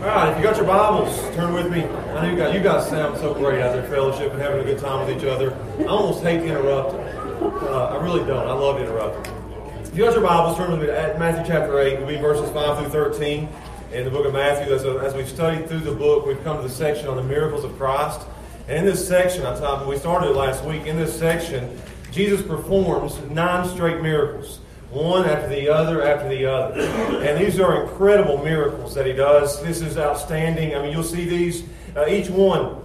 All right, if you got your Bibles, turn with me. I know you guys, you guys sound so great out there, fellowship and having a good time with each other. I almost hate interrupting. Uh, I really don't. I love interrupting. If you got your Bibles, turn with me to Matthew chapter 8. We'll be verses 5 through 13 in the book of Matthew. As, as we've studied through the book, we've come to the section on the miracles of Christ. And in this section, I thought we started last week, in this section, Jesus performs nine straight miracles one after the other after the other. And these are incredible miracles that he does. This is outstanding. I mean, you'll see these, uh, each one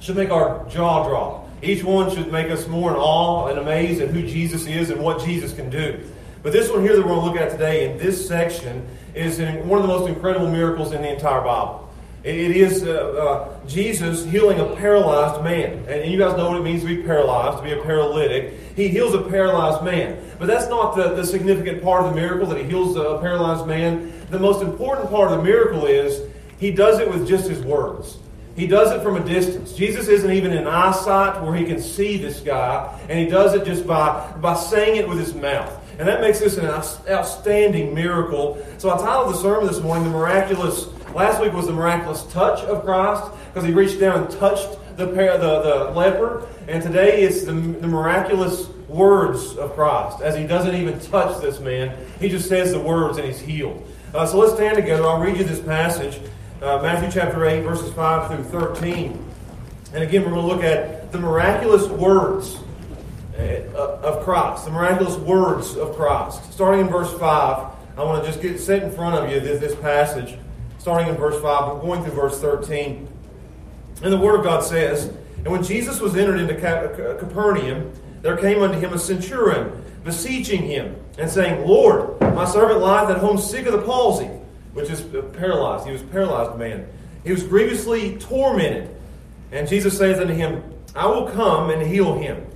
should make our jaw drop. Each one should make us more in awe and amazed at who Jesus is and what Jesus can do. But this one here that we're going to look at today in this section is one of the most incredible miracles in the entire Bible. It is uh, uh, Jesus healing a paralyzed man. And you guys know what it means to be paralyzed, to be a paralytic. He heals a paralyzed man. But that's not the, the significant part of the miracle that he heals a paralyzed man. The most important part of the miracle is he does it with just his words. He does it from a distance. Jesus isn't even in eyesight where he can see this guy, and he does it just by, by saying it with his mouth. And that makes this an outstanding miracle. So I titled the sermon this morning, The Miraculous Last week was the miraculous touch of Christ because he reached down and touched the, the, the leper. And today it's the, the miraculous words of Christ as he doesn't even touch this man. He just says the words and he's healed. Uh, so let's stand together. I'll read you this passage uh, Matthew chapter 8, verses 5 through 13. And again, we're going to look at the miraculous words uh, of Christ, the miraculous words of Christ. Starting in verse 5, I want to just get set in front of you this, this passage starting in verse 5, but going through verse 13. And the Word of God says, And when Jesus was entered into Capernaum, there came unto him a centurion, beseeching him, and saying, Lord, my servant lieth at home sick of the palsy, which is uh, paralyzed. He was a paralyzed man. He was grievously tormented. And Jesus saith unto him, I will come and heal him.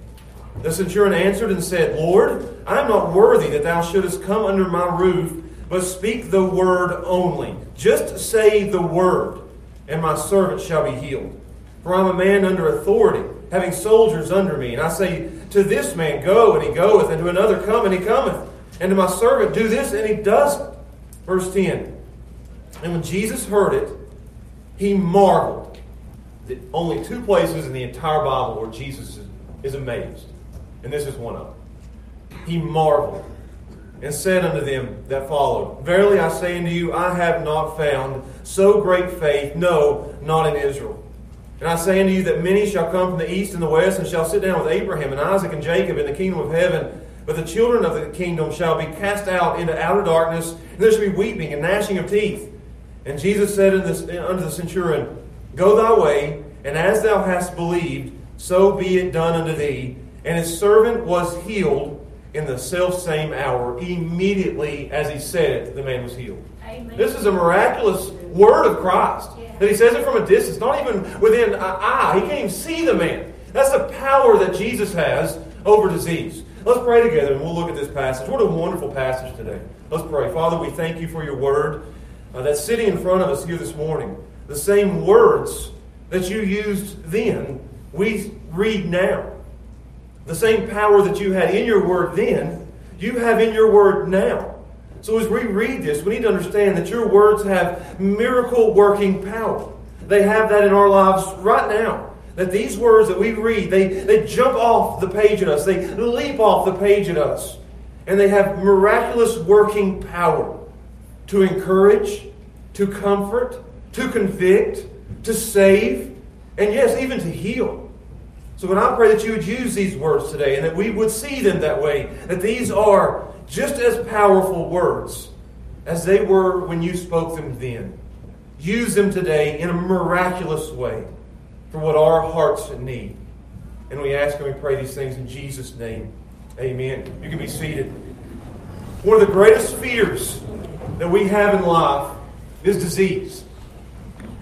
The centurion answered and said, Lord, I am not worthy that thou shouldest come under my roof but speak the word only. Just say the word, and my servant shall be healed. For I'm a man under authority, having soldiers under me. And I say to this man, Go, and he goeth, and to another, Come, and he cometh. And to my servant, Do this, and he does it. Verse 10. And when Jesus heard it, he marveled. The only two places in the entire Bible where Jesus is amazed. And this is one of them. He marveled and said unto them that followed, Verily I say unto you, I have not found so great faith, no, not in Israel. And I say unto you that many shall come from the east and the west, and shall sit down with Abraham and Isaac and Jacob in the kingdom of heaven. But the children of the kingdom shall be cast out into outer darkness, and there shall be weeping and gnashing of teeth. And Jesus said unto the centurion, Go thy way, and as thou hast believed, so be it done unto thee. And his servant was healed in the self same hour, immediately as he said it, the man was healed. Amen. This is a miraculous word of Christ. Yeah. That he says it from a distance, not even within an eye. He can't even see the man. That's the power that Jesus has over disease. Let's pray together and we'll look at this passage. What a wonderful passage today. Let's pray. Father, we thank you for your word uh, that's sitting in front of us here this morning. The same words that you used then, we read now. The same power that you had in your word then, you have in your word now. So as we read this, we need to understand that your words have miracle working power. They have that in our lives right now. That these words that we read, they, they jump off the page at us, they leap off the page at us, and they have miraculous working power to encourage, to comfort, to convict, to save, and yes, even to heal. So, when I pray that you would use these words today and that we would see them that way, that these are just as powerful words as they were when you spoke them then. Use them today in a miraculous way for what our hearts need. And we ask and we pray these things in Jesus' name. Amen. You can be seated. One of the greatest fears that we have in life is disease.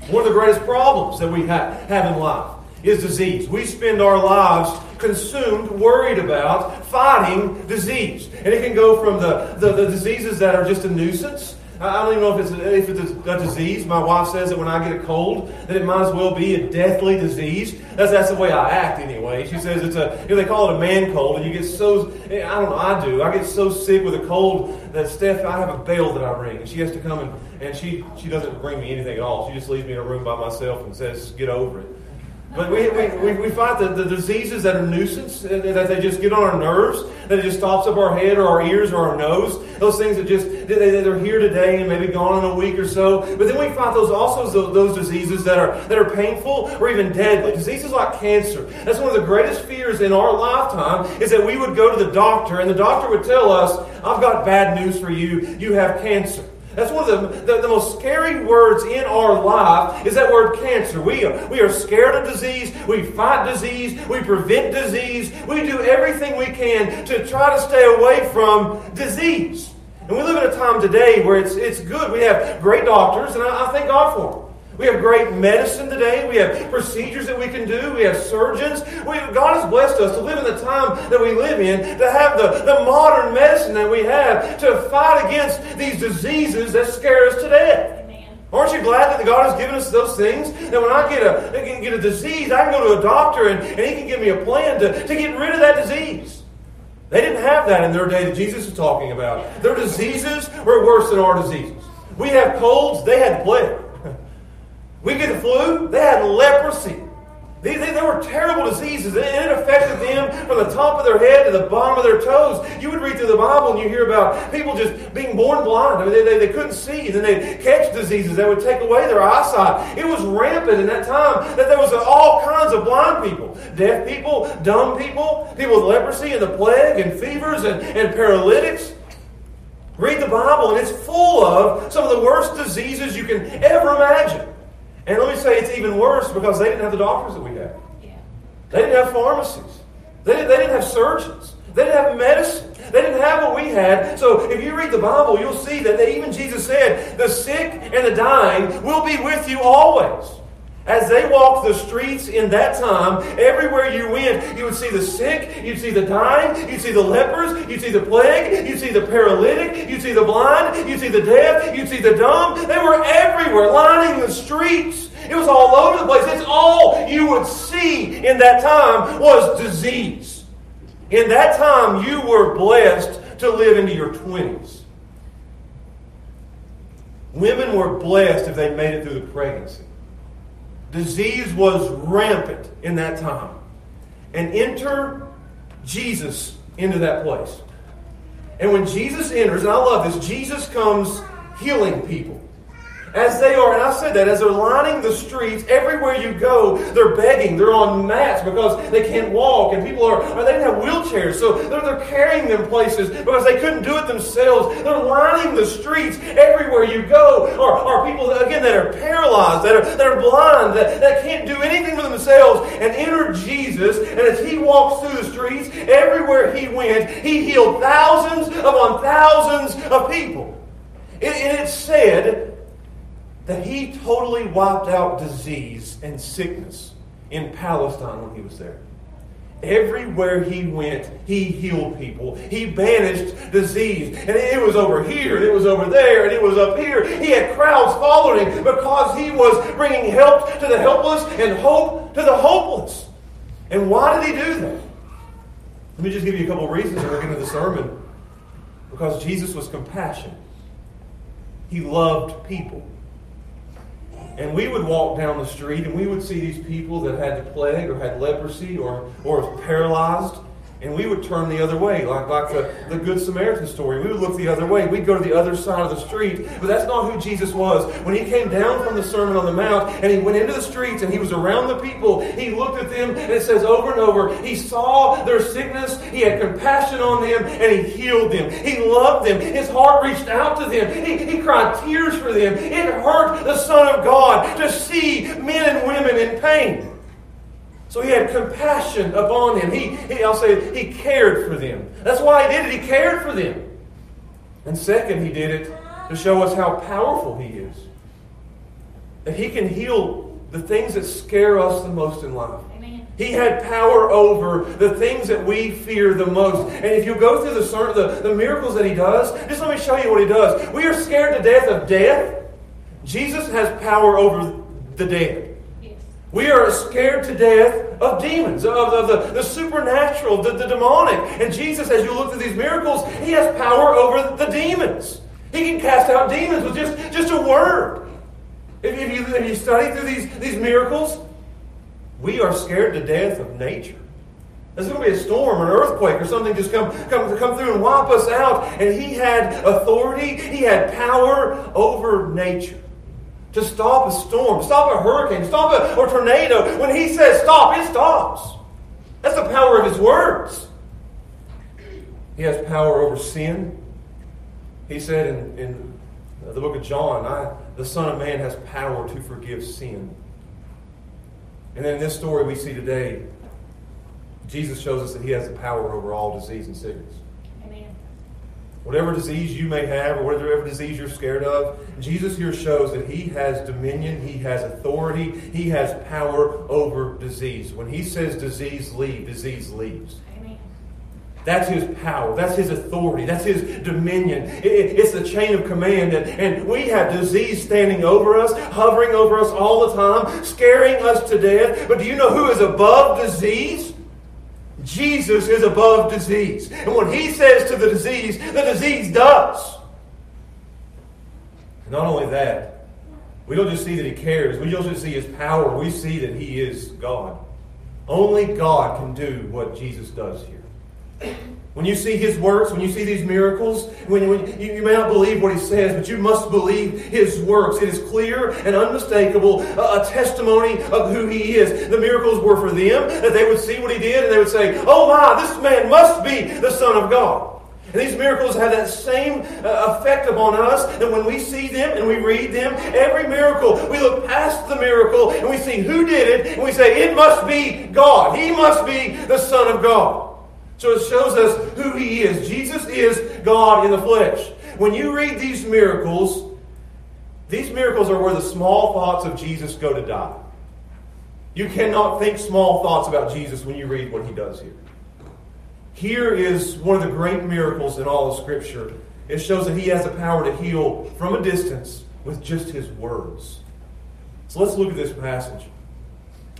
One of the greatest problems that we have, have in life is disease. We spend our lives consumed, worried about fighting disease. And it can go from the, the, the, diseases that are just a nuisance, I don't even know if it's, a, if it's a disease. My wife says that when I get a cold, that it might as well be a deathly disease. That's, that's the way I act anyway. She says it's a, you know, they call it a man cold, and you get so, eh, I don't know, I do. I get so sick with a cold that Steph, I have a bell that I ring, and she has to come and, and she, she doesn't bring me anything at all. She just leaves me in a room by myself and says, get over it. But we, we, we find that the diseases that are nuisance, that they just get on our nerves, that it just stops up our head or our ears or our nose, those things that just, they, they're here today and maybe gone in a week or so. But then we find those also those diseases that are, that are painful or even deadly. Diseases like cancer. That's one of the greatest fears in our lifetime is that we would go to the doctor and the doctor would tell us, I've got bad news for you. You have cancer. That's one of the, the, the, most scary words in our life is that word cancer. We are, we are scared of disease. We fight disease. We prevent disease. We do everything we can to try to stay away from disease. And we live in a time today where it's, it's good. We have great doctors, and I, I thank God for them. We have great medicine today. We have procedures that we can do. We have surgeons. We, God has blessed us to live in the time that we live in, to have the, the modern medicine that we have to fight against these diseases that scare us to death. Aren't you glad that God has given us those things? That when I get a, get a disease, I can go to a doctor and, and he can give me a plan to, to get rid of that disease. They didn't have that in their day that Jesus is talking about. Their diseases were worse than our diseases. We have colds, they had plague. We get the flu, they had leprosy. They, they, they, were terrible diseases, and it affected them from the top of their head to the bottom of their toes. You would read through the Bible and you hear about people just being born blind. I mean, they, they, they couldn't see, and then they'd catch diseases that would take away their eyesight. It was rampant in that time that there was all kinds of blind people deaf people, dumb people, people with leprosy and the plague and fevers and, and paralytics. Read the Bible, and it's full of some of the worst diseases you can ever imagine. And let me say it's even worse because they didn't have the doctors that we have. Yeah. They didn't have pharmacies. They didn't, they didn't have surgeons. They didn't have medicine. They didn't have what we had. So if you read the Bible, you'll see that they, even Jesus said, the sick and the dying will be with you always. As they walked the streets in that time, everywhere you went, you would see the sick, you'd see the dying, you'd see the lepers, you'd see the plague, you'd see the paralytic, you'd see the blind, you'd see the deaf, you'd see the dumb. They were everywhere, lining the streets. It was all over the place. It's all you would see in that time was disease. In that time, you were blessed to live into your 20s. Women were blessed if they made it through the pregnancy. Disease was rampant in that time. And enter Jesus into that place. And when Jesus enters, and I love this, Jesus comes healing people. As they are, and I said that, as they're lining the streets, everywhere you go, they're begging. They're on mats because they can't walk, and people are, or they have wheelchairs, so they're, they're carrying them places because they couldn't do it themselves. They're lining the streets everywhere you go. Or, or people, again, that are paralyzed, that are, that are blind, that, that can't do anything for themselves, and enter Jesus, and as he walks through the streets, everywhere he went, he healed thousands upon thousands of people. And it said that he totally wiped out disease and sickness in Palestine when he was there. Everywhere he went, he healed people. He banished disease. And it was over here, and it was over there, and it was up here. He had crowds following him because he was bringing help to the helpless and hope to the hopeless. And why did he do that? Let me just give you a couple of reasons and we'll get into the sermon. Because Jesus was compassionate. He loved people. And we would walk down the street and we would see these people that had the plague or had leprosy or, or was paralyzed and we would turn the other way, like, like the, the Good Samaritan story. We would look the other way. We'd go to the other side of the street. But that's not who Jesus was. When he came down from the Sermon on the Mount and he went into the streets and he was around the people, he looked at them and it says over and over, he saw their sickness, he had compassion on them, and he healed them. He loved them. His heart reached out to them. He, he cried tears for them. It hurt the Son of God to see men and women in pain. So he had compassion upon them. He, he, I'll say, he cared for them. That's why he did it. He cared for them. And second, he did it to show us how powerful he is. That he can heal the things that scare us the most in life. Amen. He had power over the things that we fear the most. And if you go through the, the, the miracles that he does, just let me show you what he does. We are scared to death of death. Jesus has power over the dead. We are scared to death of demons, of, of the, the supernatural, the, the demonic. And Jesus, as you look through these miracles, he has power over the demons. He can cast out demons with just, just a word. If, if, you, if you study through these, these miracles, we are scared to death of nature. There's going to be a storm or an earthquake or something just come, come, come through and wipe us out. And he had authority, he had power over nature to stop a storm, stop a hurricane, stop a, a tornado. When he says stop, it stops. That's the power of his words. He has power over sin. He said in, in the book of John, I, the Son of Man has power to forgive sin. And then in this story we see today, Jesus shows us that he has the power over all disease and sickness. Whatever disease you may have, or whatever disease you're scared of, Jesus here shows that he has dominion, he has authority, he has power over disease. When he says disease leave, disease leaves. That's his power. That's his authority. That's his dominion. it's the chain of command. And, and we have disease standing over us, hovering over us all the time, scaring us to death. But do you know who is above disease? Jesus is above disease. And when he says to the disease, the disease does. And not only that, we don't just see that he cares, we don't just see his power, we see that he is God. Only God can do what Jesus does here. When you see his works, when you see these miracles, when, when you, you, may not believe what he says, but you must believe his works. It is clear and unmistakable, a, a testimony of who he is. The miracles were for them, that they would see what he did and they would say, Oh my, this man must be the Son of God. And these miracles have that same uh, effect upon us. And when we see them and we read them, every miracle, we look past the miracle and we see who did it, and we say, It must be God. He must be the Son of God. So it shows us who he is. Jesus is God in the flesh. When you read these miracles, these miracles are where the small thoughts of Jesus go to die. You cannot think small thoughts about Jesus when you read what he does here. Here is one of the great miracles in all of Scripture. It shows that he has the power to heal from a distance with just his words. So let's look at this passage.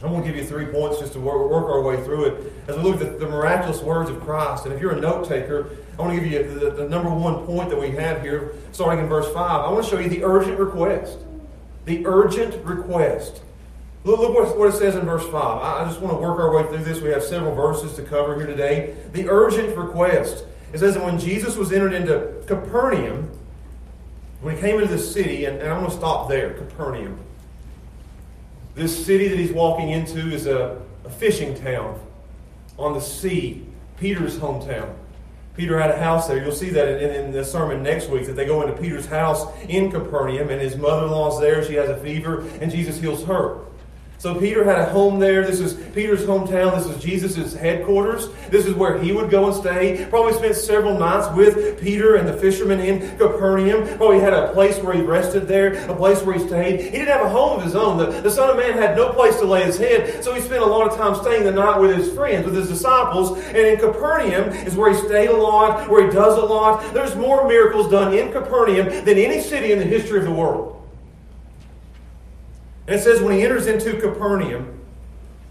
I'm going to give you three points just to work, work our way through it as we look at the, the, miraculous words of Christ. And if you're a note taker, I want to give you the, the, number one point that we have here, starting in verse 5. I want to show you the urgent request. The urgent request. Look, look what, what it says in verse 5. I, I just want to work our way through this. We have several verses to cover here today. The urgent request. It says that when Jesus was entered into Capernaum, when he came into the city, and, and I'm going to stop there, Capernaum. This city that he's walking into is a, a fishing town on the sea, Peter's hometown. Peter had a house there. You'll see that in, in, the sermon next week that they go into Peter's house in Capernaum, and his mother in law's there. She has a fever, and Jesus heals her. So Peter had a home there. This is Peter's hometown. This is Jesus' headquarters. This is where he would go and stay. Probably spent several nights with Peter and the fishermen in Capernaum. Probably had a place where he rested there, a place where he stayed. He didn't have a home of his own. The, the Son of Man had no place to lay his head, so he spent a lot of time staying the night with his friends, with his disciples. And in Capernaum is where he stayed a lot, where he does a lot. There's more miracles done in Capernaum than any city in the history of the world. And it says, when he enters into Capernaum,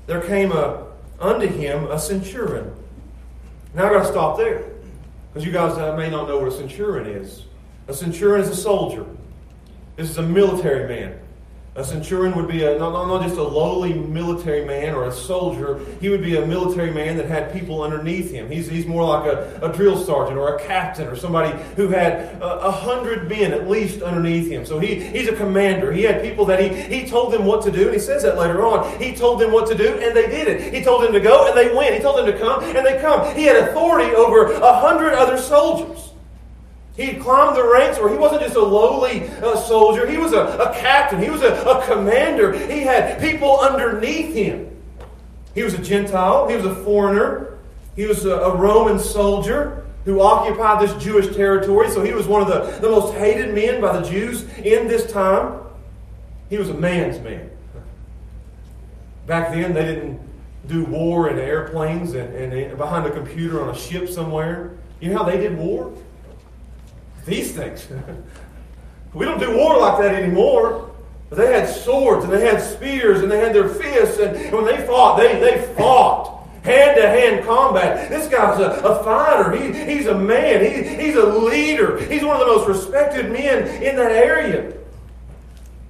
there came a, unto him a centurion. Now I've got to stop there. Because you guys uh, may not know what a centurion is. A centurion is a soldier. This is a military man. A centurion would be a, not, not just a lowly military man or a soldier. He would be a military man that had people underneath him. He's, he's more like a, a drill sergeant or a captain or somebody who had a, a, hundred men at least underneath him. So he, he's a commander. He had people that he, he told them what to do, and he says that later on. He told them what to do, and they did it. He told them to go, and they went. He told them to come, and they come. He had authority over a hundred other soldiers. He had climbed the ranks, or he wasn't just a lowly uh, soldier. He was a, a captain. He was a, a commander. He had people underneath him. He was a Gentile. He was a foreigner. He was a, a Roman soldier who occupied this Jewish territory. So he was one of the, the most hated men by the Jews in this time. He was a man's man. Back then, they didn't do war in airplanes and, and behind a computer on a ship somewhere. You know how they did war? These things. we don't do war like that anymore. But they had swords and they had spears and they had their fists, and when they fought, they, they fought. Hand to hand combat. This guy's a, a fighter. He, he's a man. He, he's a leader. He's one of the most respected men in that area.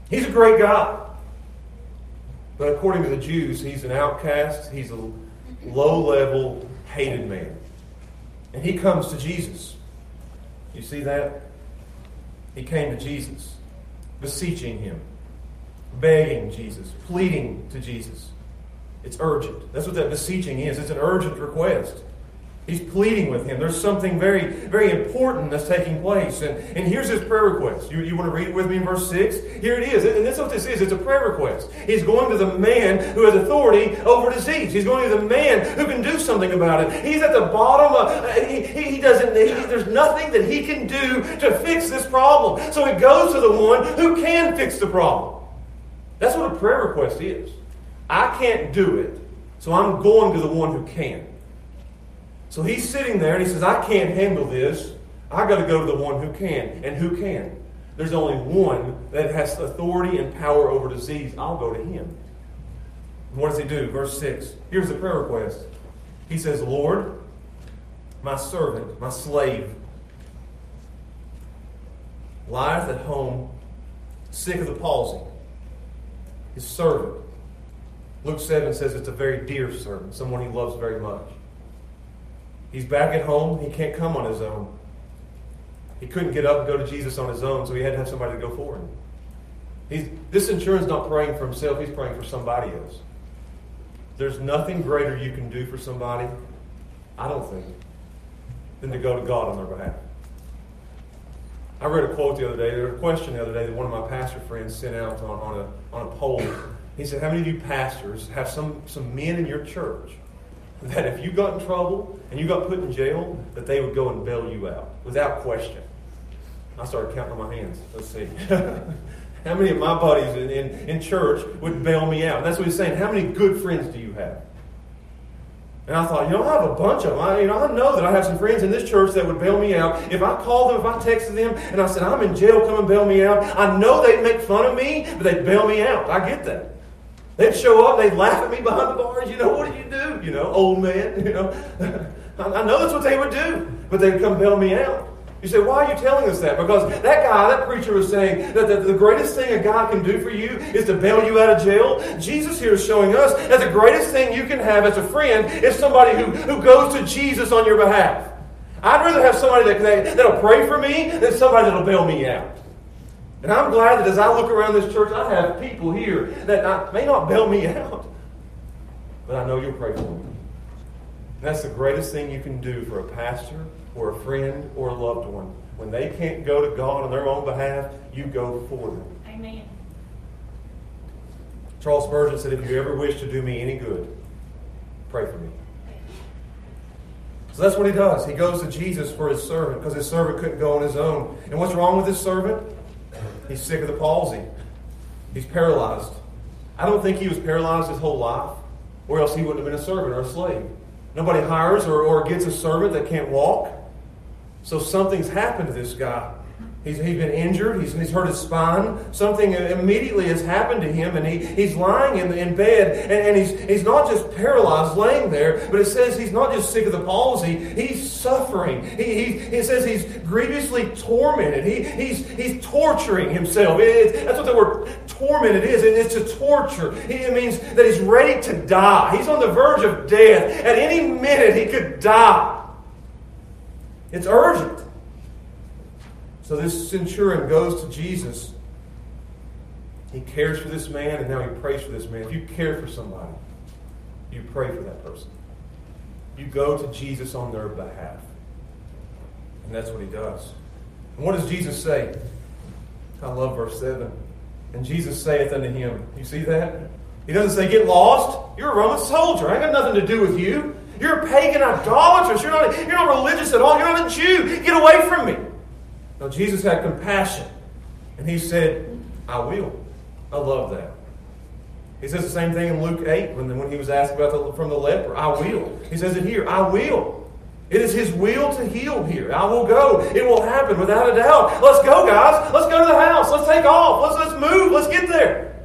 He's a great guy. But according to the Jews, he's an outcast. He's a low level, hated man. And he comes to Jesus. You see that? He came to Jesus, beseeching him, begging Jesus, pleading to Jesus. It's urgent. That's what that beseeching is. It's an urgent request. He's pleading with him. There's something very, very important that's taking place. And, and here's his prayer request. You, you want to read it with me in verse 6? Here it is. And that's what this is. It's a prayer request. He's going to the man who has authority over disease. He's going to the man who can do something about it. He's at the bottom of, uh, he, he doesn't, he, there's nothing that he can do to fix this problem. So he goes to the one who can fix the problem. That's what a prayer request is. I can't do it, so I'm going to the one who can. So he's sitting there and he says, I can't handle this. I got to go to the one who can. And who can? There's only one that has authority and power over disease. I'll go to him. What does he do? Verse 6. Here's the prayer request. He says, Lord, my servant, my slave, lieth at home sick of the palsy. His servant. Luke 7 says it's a very dear servant, someone he loves very much. He's back at home. He can't come on his own. He couldn't get up and go to Jesus on his own, so he had to have somebody to go for him. He's, this centurion's not praying for himself, he's praying for somebody else. There's nothing greater you can do for somebody, I don't think, than to go to God on their behalf. I read a quote the other day, there was a question the other day that one of my pastor friends sent out on, on, a, on a poll. He said, How many of you pastors have some, some men in your church that if you got in trouble and you got put in jail, that they would go and bail you out without question. I started counting my hands. Let's see. how many of my buddies in, in, in, church would bail me out? And that's what he's saying. How many good friends do you have? And I thought, you know, I have a bunch of them. I, you know, I know that I have some friends in this church that would bail me out. If I called them, if I texted them, and I said, I'm in jail, come and bail me out, I know they'd make fun of me, but they'd bail me out. I get that. They'd show up, they'd laugh at me behind the bars. You know, what did you do? You know, old man, you know. I know that's what they would do, but they'd come bail me out. You say, why are you telling us that? Because that guy, that preacher was saying that the, the, greatest thing a guy can do for you is to bail you out of jail. Jesus here is showing us that the greatest thing you can have as a friend is somebody who, who goes to Jesus on your behalf. I'd rather have somebody that, that, that'll pray for me than somebody that'll bail me out. And I'm glad that as I look around this church, I have people here that may not bail me out, but I know you'll pray for me. And that's the greatest thing you can do for a pastor or a friend or a loved one. When they can't go to God on their own behalf, you go for them. Amen. Charles Spurgeon said, If you ever wish to do me any good, pray for me. So that's what he does. He goes to Jesus for his servant because his servant couldn't go on his own. And what's wrong with his servant? He's sick of the palsy. He's paralyzed. I don't think he was paralyzed his whole life, or else he wouldn't have been a servant or a slave. Nobody hires or, or gets a servant that can't walk. So something's happened to this guy. He's, he's been injured. He's, he's hurt his spine. Something immediately has happened to him, and he, he's lying in, in bed, and, and he's, he's not just paralyzed laying there, but it says he's not just sick of the palsy, he's suffering. He, he, it says he's grievously tormented. He, he's, he's torturing himself. It, that's what the word tormented is, and it's a torture. It means that he's ready to die. He's on the verge of death. At any minute, he could die. It's urgent. So this centurion goes to Jesus. He cares for this man, and now he prays for this man. If you care for somebody, you pray for that person. You go to Jesus on their behalf. And that's what he does. And what does Jesus say? I love verse 7. And Jesus saith unto him, You see that? He doesn't say, Get lost. You're a Roman soldier. I got nothing to do with you. You're a pagan idolatrous. You're not, you're not religious at all. You're not a Jew. Get away from me. Now, Jesus had compassion, and he said, I will. I love that. He says the same thing in Luke 8 when, when he was asked about the, from the leper. I will. He says it here. I will. It is his will to heal here. I will go. It will happen without a doubt. Let's go, guys. Let's go to the house. Let's take off. Let's, let's move. Let's get there.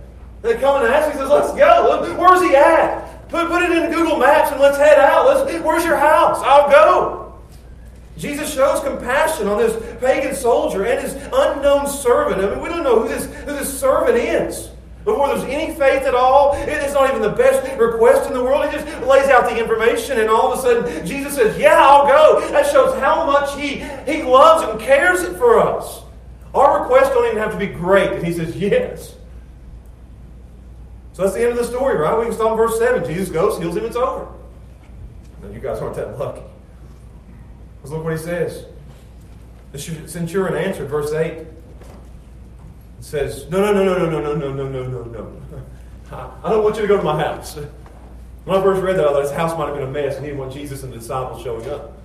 They come and ask. He says, let's go. Where's he at? Put, put it in Google Maps and let's head out. Let's, where's your house? I'll go. Jesus shows compassion on this pagan soldier and his unknown servant. I mean, we don't know who this, who this servant is. Before there's any faith at all, it's not even the best request in the world. He just lays out the information, and all of a sudden, Jesus says, Yeah, I'll go. That shows how much He, he loves and cares for us. Our requests don't even have to be great. And He says, Yes. So that's the end of the story, right? We can stop in verse 7. Jesus goes, heals him, it's over. Now, you guys aren't that lucky. Let's look what He says. The centurion answered, verse 8 says, No, no, no, no, no, no, no, no, no, no, no, no. I don't want you to go to my house. When I first read that, I thought his house might have been a mess and he didn't want Jesus and the disciples showing up.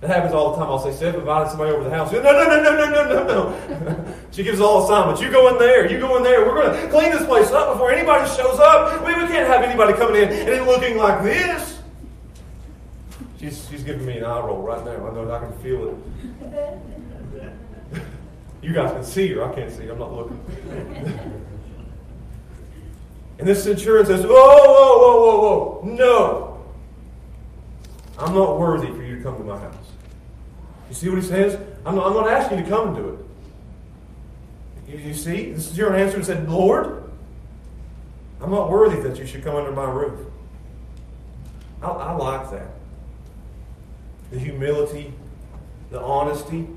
That happens all the time. I'll say, Steph invited somebody over to the house. No, no, no, no, no, no, no, no. she gives all assignments. You go in there. You go in there. We're going to clean this place up before anybody shows up. We, we can't have anybody coming in and it looking like this. She's, she's giving me an eye roll right now. I know I can feel it. You guys can see her. I can't see her. I'm not looking. and this centurion says, Whoa, whoa, whoa, whoa, whoa. No. I'm not worthy for you to come to my house. You see what he says? I'm not, I'm not asking you to come and do it. You, you see? The centurion answered and said, Lord, I'm not worthy that you should come under my roof. I, I like that. The humility, the honesty.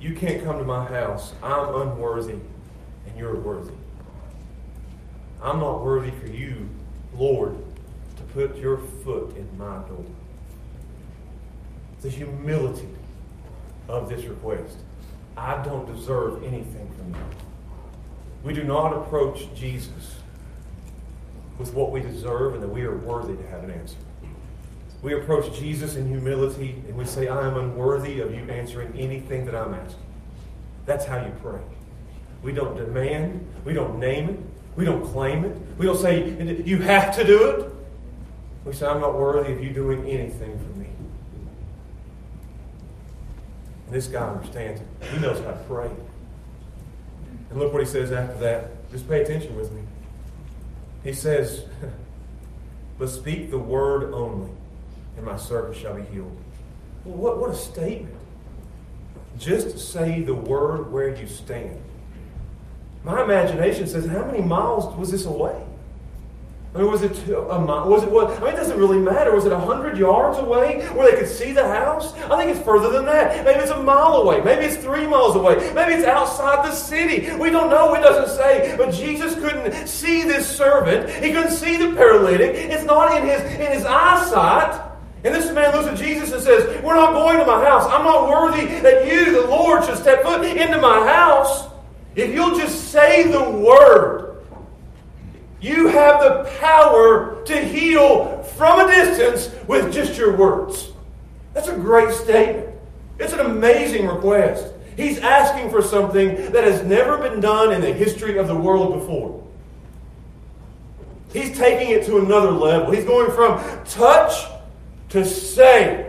You can't come to my house. I'm unworthy, and you're worthy. I'm not worthy for you, Lord, to put your foot in my door. The humility of this request. I don't deserve anything from you. We do not approach Jesus with what we deserve and that we are worthy to have an answer. We approach Jesus in humility and we say, I am unworthy of you answering anything that I'm asking. That's how you pray. We don't demand, we don't name it, we don't claim it, we don't say, You have to do it. We say, I'm not worthy of you doing anything for me. And this guy understands it. He knows how to pray. And look what he says after that. Just pay attention with me. He says, But speak the word only and my servant shall be healed. Well, what, what a statement. Just say the word where you stand. My imagination says, how many miles was this away? I mean, was it a mile? Was it what? I mean, it doesn't really matter. Was it a hundred yards away where they could see the house? I think it's further than that. Maybe it's a mile away. Maybe it's three miles away. Maybe it's outside the city. We don't know. It doesn't say. But Jesus couldn't see this servant. He couldn't see the paralytic. It's not in his in his eyesight. And this man looks at Jesus and says, We're not going to my house. I'm not worthy that you, the Lord, should step foot into my house. If you'll just say the word, you have the power to heal from a distance with just your words. That's a great statement. It's an amazing request. He's asking for something that has never been done in the history of the world before. He's taking it to another level. He's going from touch to say.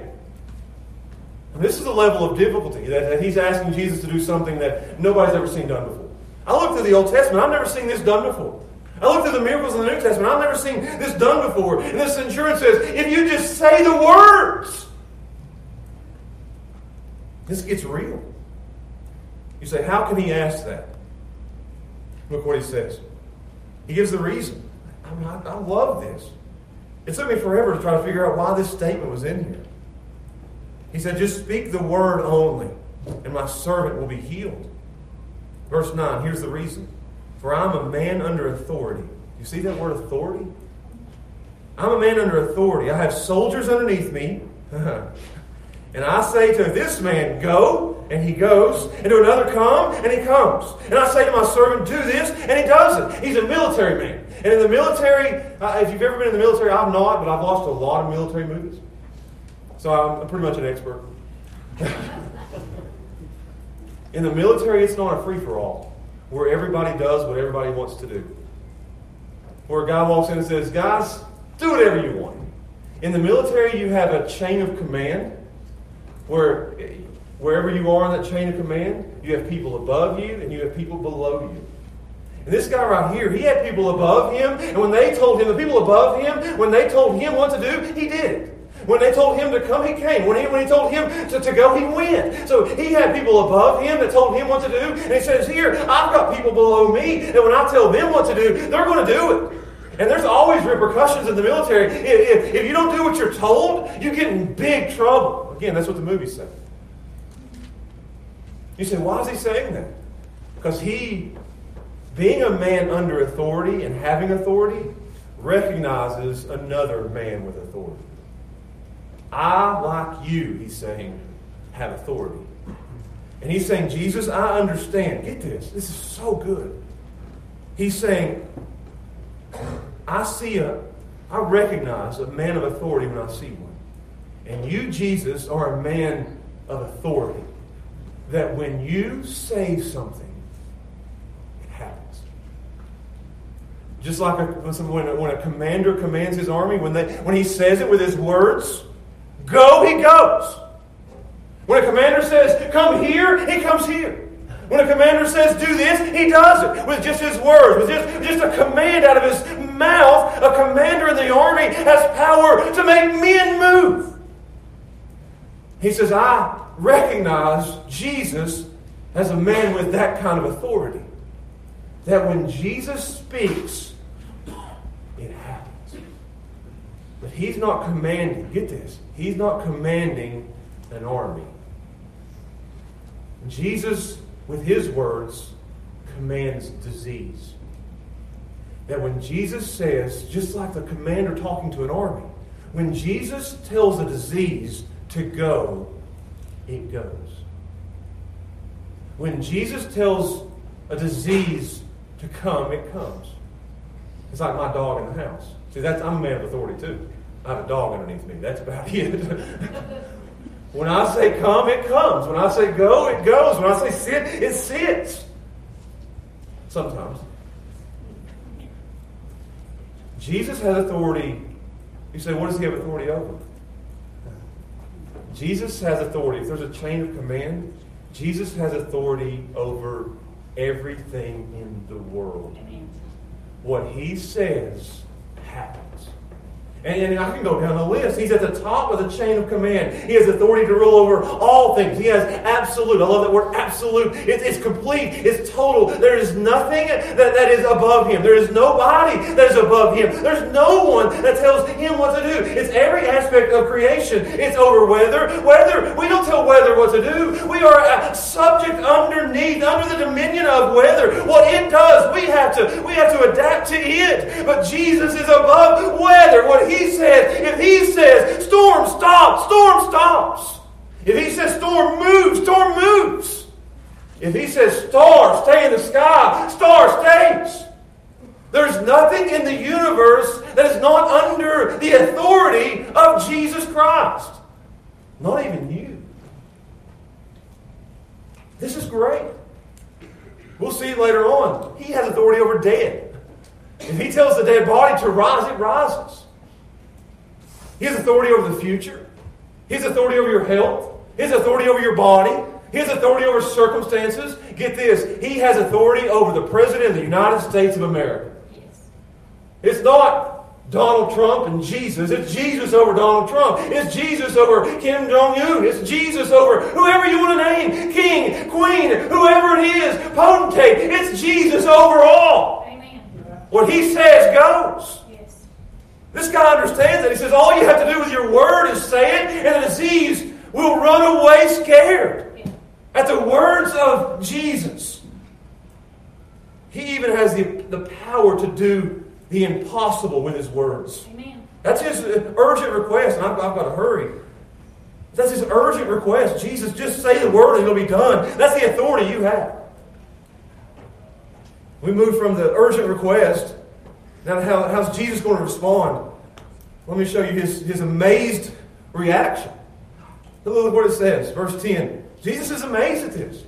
And this is a level of difficulty that, that he's asking Jesus to do something that nobody's ever seen done before. I look through the Old Testament, I've never seen this done before. I look through the miracles in the New Testament, I've never seen this done before. And this centurion says, if you just say the words, this gets real. You say, how can he ask that? Look what he says. He gives the reason. I, mean, I, I love this. It took me forever to try to figure out why this statement was in here. He said, Just speak the word only, and my servant will be healed. Verse 9, here's the reason. For I'm a man under authority. You see that word authority? I'm a man under authority. I have soldiers underneath me. and I say to this man, Go, and he goes. And to another, Come, and he comes. And I say to my servant, Do this, and he does it. He's a military man. And in the military, uh, if you've ever been in the military, I've not, but I've watched a lot of military movies. So I'm pretty much an expert. in the military, it's not a free for all where everybody does what everybody wants to do. where a guy walks in and says, Guys, do whatever you want. In the military, you have a chain of command where wherever you are in that chain of command, you have people above you and you have people below you. And this guy right here, he had people above him, and when they told him, the people above him, when they told him what to do, he did it. When they told him to come, he came. When he, when he told him to, to go, he went. So he had people above him that told him what to do. And he says, Here, I've got people below me, and when I tell them what to do, they're going to do it. And there's always repercussions in the military. If, if, if you don't do what you're told, you get in big trouble. Again, that's what the movie said. You say, why is he saying that? Because he, being a man under authority and having authority, recognizes another man with authority. I, like you, he's saying, have authority. And he's saying, Jesus, I understand. Get this. This is so good. He's saying, I see a, I recognize a man of authority when I see one. And you, Jesus, are a man of authority. That when you say something, it happens. Just like a, when, a, when a commander commands his army, when, they, when he says it with his words, go, he goes. When a commander says, come here, he comes here. When a commander says, do this, he does it with just his words, with just, just a command out of his mouth. A commander in the army has power to make men move. He says, I recognize Jesus as a man with that kind of authority. That when Jesus speaks, it happens. But he's not commanding, get this, he's not commanding an army. Jesus with his words, commands disease. That when Jesus says, just like the commander talking to an army, when Jesus tells a disease to go, it goes. When Jesus tells a disease to come, it comes. It's like my dog in the house. See, that's I'm a man of authority too. I have a dog underneath me. That's about it. When I say come, it comes. When I say go, it goes. When I say sit, it sits. Sometimes. Jesus has authority. You say, what does he have authority over? Jesus has authority. If there's a chain of command, Jesus has authority over everything in the world. What he says happens. And, and, I can go down the list. He's at the top of the chain of command. He has authority to rule over all things. He has absolute. I love that word absolute. It, it's complete. It's total. There is nothing that, that is above him. There is nobody that is above him. There's no one that tells him what to do. It's every aspect of creation. It's over weather. Weather. We don't tell weather what to do. We are a subject underneath, under the dominion of weather. What it does, we have to, we have to adapt to it. But Jesus is above weather. What he says, if he says storm stops, storm stops. If he says storm moves, storm moves. If he says star stay in the sky, star stays. There's nothing in the universe that is not under the authority of Jesus Christ. Not even you. This is great. We'll see later on. He has authority over dead. If he tells the dead body to rise, it rises. He has authority over the future. His authority over your health. His authority over your body. His authority over circumstances. Get this. He has authority over the President of the United States of America. It's not Donald Trump and Jesus. It's Jesus over Donald Trump. It's Jesus over Kim Jong Un. It's Jesus over whoever you want to name king, queen, whoever it is, potentate. It's Jesus over all. Amen. What he says goes. This guy understands that. He says, all you have to do with your word is say it, and the disease will run away scared at the words of Jesus. He even has the, the power to do the impossible with his words. Amen. That's his urgent request, and I've, I've got to hurry. That's his urgent request. Jesus, just say the word and it'll be done. That's the authority you have. We move from the urgent request now, how, how's Jesus going to respond? Let me show you his, his amazed reaction. Look at what it says, verse 10. Jesus is amazed at this.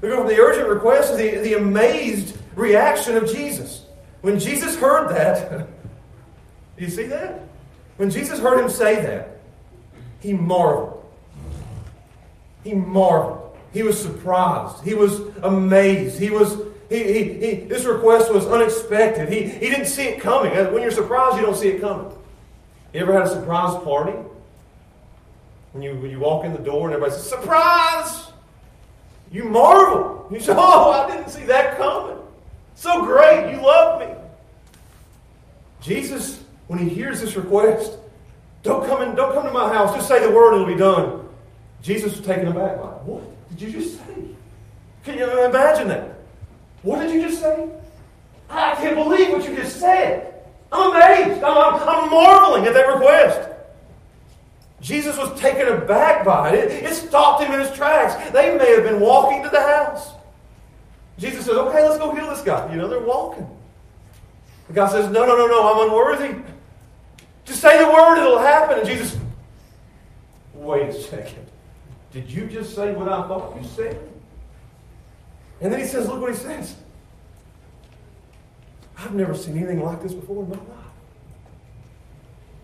Go from the urgent request to the, the amazed reaction of Jesus. when Jesus heard that, do you see that? When Jesus heard him say that, he marveled. He marveled. He was surprised. He was amazed. He was he, he, he, this request was unexpected. He, he didn't see it coming. Uh, when you're surprised, you don't see it coming. You ever had a surprise party? When you, when you walk in the door and everybody says, Surprise! You marvel. You say, Oh, I didn't see that coming. So great. You love me. Jesus, when he hears this request, don't come in, don't come to my house. Just say the word, it'll be done. Jesus was taken aback by What did you just say? Can you imagine that? What did you just say? I can't believe what you just said. I'm amazed. I'm, I'm, I'm marveling at that request. Jesus was taken aback by it. it. It stopped him in his tracks. They may have been walking to the house. Jesus says, okay, let's go heal this guy. You know, they're walking. The guy says, no, no, no, no, I'm unworthy. Just say the word, it'll happen. And Jesus, wait a second. Did you just say what I thought you said? And then he says, look what he says. I've never seen anything like this before in my life.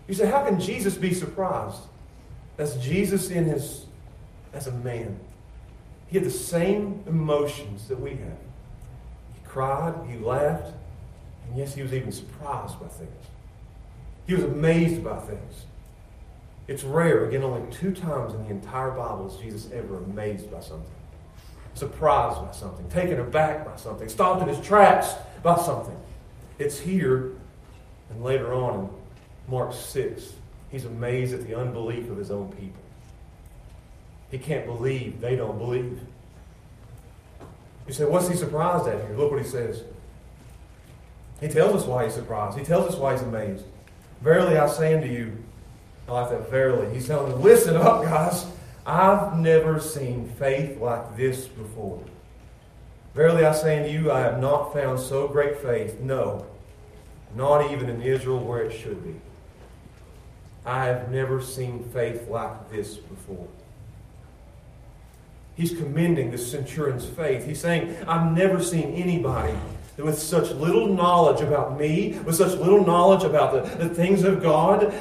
You say, how can Jesus be surprised? That's Jesus in his as a man. He had the same emotions that we have. He cried, he laughed, and yes, he was even surprised by things. He was amazed by things. It's rare, again, only two times in the entire Bible is Jesus ever amazed by something surprised by something, taken aback by something, stopped in his tracks by something. It's here and later on in Mark 6. He's amazed at the unbelief of his own people. He can't believe they don't believe. You say, what's he surprised at here? Look what he says. He tells us why he's surprised. He tells us why he's amazed. Verily I say unto you, I like that verily. He's telling them, listen up, guys. I've never seen faith like this before. Verily I say unto you, I have not found so great faith, no, not even in Israel where it should be. I have never seen faith like this before. He's commending the centurion's faith. He's saying, I've never seen anybody with such little knowledge about me, with such little knowledge about the, the things of God.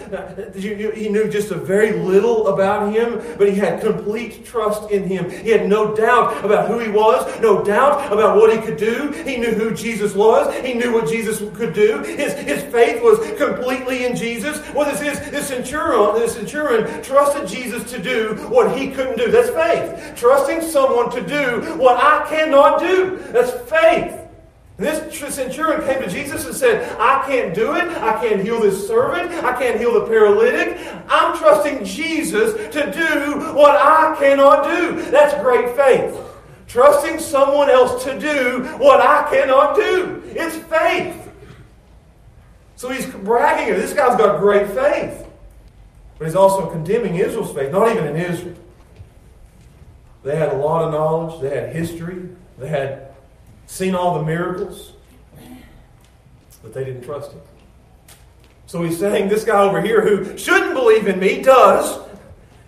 He knew just a very little about him, but he had complete trust in him. He had no doubt about who he was, no doubt about what he could do. He knew who Jesus was. He knew what Jesus could do. His, his faith was completely in Jesus. What is his, this centurion, this centurion trusted Jesus to do what he couldn't do. That's faith. Trusting someone to do what I cannot do. That's faith. This centurion came to Jesus and said, I can't do it. I can't heal this servant. I can't heal the paralytic. I'm trusting Jesus to do what I cannot do. That's great faith. Trusting someone else to do what I cannot do. It's faith. So he's bragging. This guy's got great faith. But he's also condemning Israel's faith, not even in Israel. They had a lot of knowledge, they had history, they had seen all the miracles, but they didn't trust him. So he's saying this guy over here who shouldn't believe in me does.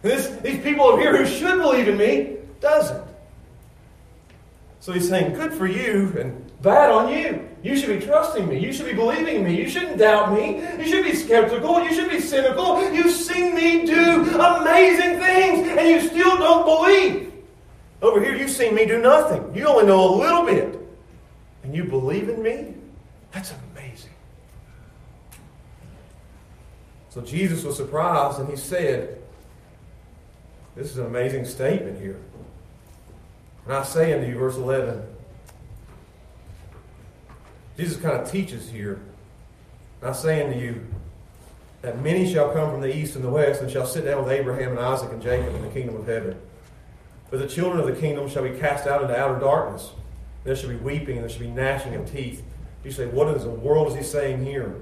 This, these people over here who should believe in me doesn't. So he's saying, good for you and bad on you. You should be trusting me. You should be believing me. You shouldn't doubt me. You should be skeptical. You should be cynical. You've seen me do amazing things and you still don't believe. Over here, you've seen me do nothing. You only know a little bit and you believe in me? That's amazing. So Jesus was surprised and he said, This is an amazing statement here. And I say unto you, verse 11, Jesus kind of teaches here. I say unto you, that many shall come from the east and the west and shall sit down with Abraham and Isaac and Jacob in the kingdom of heaven. But the children of the kingdom shall be cast out into outer darkness. There should be weeping, there should be gnashing of teeth. You say, what in the world is he saying here?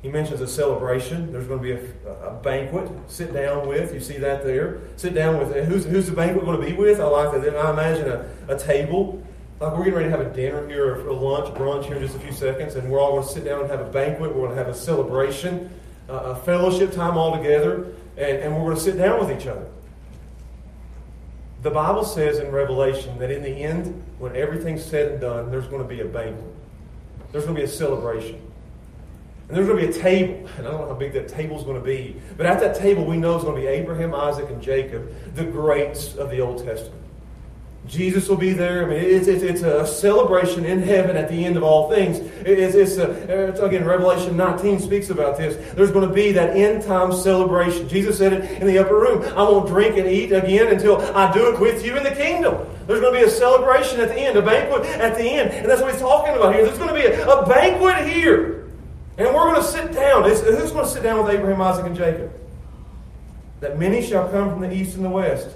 He mentions a celebration. There's going to be a, a, banquet. Sit down with. You see that there. Sit down with. Who's, who's the banquet going to be with? I like that. Then I imagine a, a table. Like we're getting ready to have a dinner here, or a lunch, brunch here in just a few seconds, and we're all going to sit down and have a banquet. We're going to have a celebration, a fellowship time all together, and, and we're going to sit down with each other. The Bible says in Revelation that in the end, when everything's said and done, there's going to be a banquet. there's going to be a celebration. And there's going to be a table. And I don't know how big that table's going to be. But at that table, we know it's going to be Abraham, Isaac, and Jacob, the greats of the Old Testament. Jesus will be there. I mean, it's, it's, it's a celebration in heaven at the end of all things. It's, it's, a, it's, again, Revelation 19 speaks about this. There's going to be that end time celebration. Jesus said it in the upper room. I won't drink and eat again until I do it with you in the kingdom. There's going to be a celebration at the end, a banquet at the end. And that's what he's talking about here. There's going to be a, a banquet here. And we're going to sit down. It's, who's going to sit down with Abraham, Isaac, and Jacob? That many shall come from the east and the west.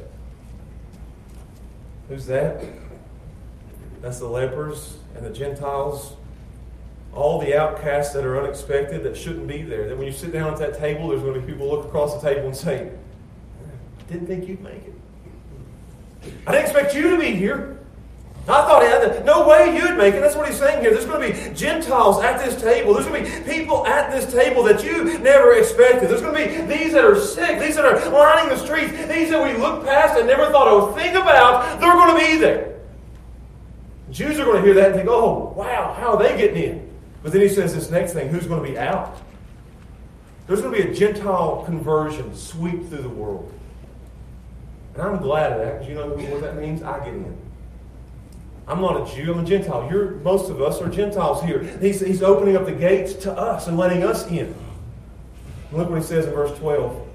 Who's that? That's the lepers and the Gentiles. All the outcasts that are unexpected that shouldn't be there. That when you sit down at that table, there's going to be people look across the table and say, I didn't think you'd make it. I didn't expect you to be here. I thought, no way you'd make it. That's what he's saying here. There's going to be Gentiles at this table. There's going to be people at this table that you never expected. There's going to be these that are sick, these that are lining the streets, these that we look past and never thought would think about. They're going to be there. Jews are going to hear that and think, oh, wow, how are they getting in? But then he says this next thing who's going to be out? There's going to be a Gentile conversion sweep through the world. And I'm glad of that because you know what that means? I get in. I'm not a Jew, I'm a Gentile. You're, most of us are Gentiles here. He's, he's opening up the gates to us and letting us in. Look what he says in verse 12.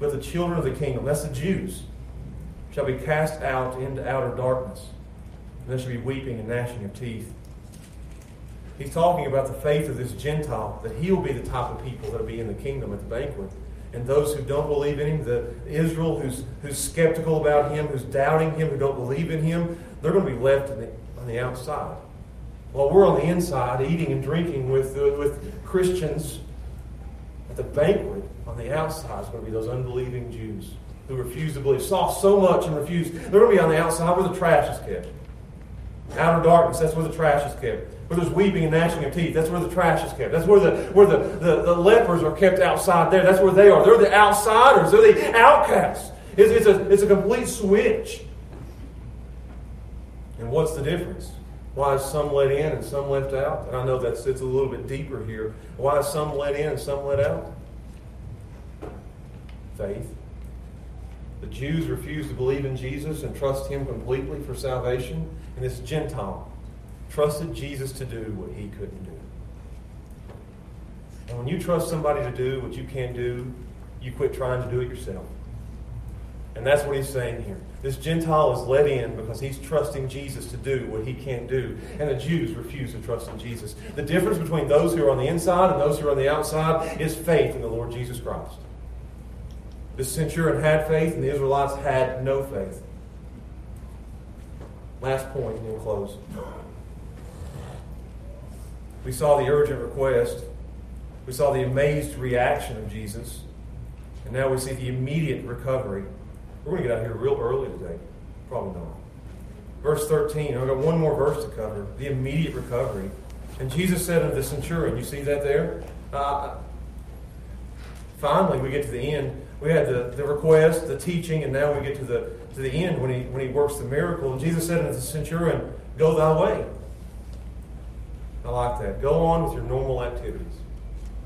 But the children of the kingdom, that's the Jews, shall be cast out into outer darkness. And there shall be weeping and gnashing of teeth. He's talking about the faith of this Gentile, that he'll be the type of people that will be in the kingdom at the banquet and those who don't believe in him, the Israel who's, who's skeptical about him, who's doubting him, who don't believe in him, they're going to be left the, on the outside. While we're on the inside eating and drinking with, uh, with Christians at the banquet, on the outside is going to be those unbelieving Jews who refuse to believe, saw so much and refused. They're going to be on the outside where the trash is kept. Outer darkness, that's where the trash is kept. Where there's weeping and gnashing of teeth, that's where the trash is kept. That's where the where the, the, the lepers are kept outside there. That's where they are. They're the outsiders, they're the outcasts. It's, it's, a, it's a complete switch. And what's the difference? Why is some let in and some left out? And I know that sits a little bit deeper here. Why is some let in and some let out? Faith. The Jews refused to believe in Jesus and trust him completely for salvation. And this Gentile trusted Jesus to do what he couldn't do. And when you trust somebody to do what you can't do, you quit trying to do it yourself. And that's what he's saying here. This Gentile is let in because he's trusting Jesus to do what he can't do. And the Jews refuse to trust in Jesus. The difference between those who are on the inside and those who are on the outside is faith in the Lord Jesus Christ. The centurion had faith, and the Israelites had no faith. Last point, and we'll close. We saw the urgent request. We saw the amazed reaction of Jesus. And now we see the immediate recovery. We're going to get out here real early today. Probably not. Verse 13. I've got one more verse to cover. The immediate recovery. And Jesus said unto the centurion, you see that there? Uh, finally, we get to the end. We had the, the request, the teaching, and now we get to the, to the end when he, when he works the miracle. And Jesus said unto the centurion, Go thy way. I like that. Go on with your normal activities.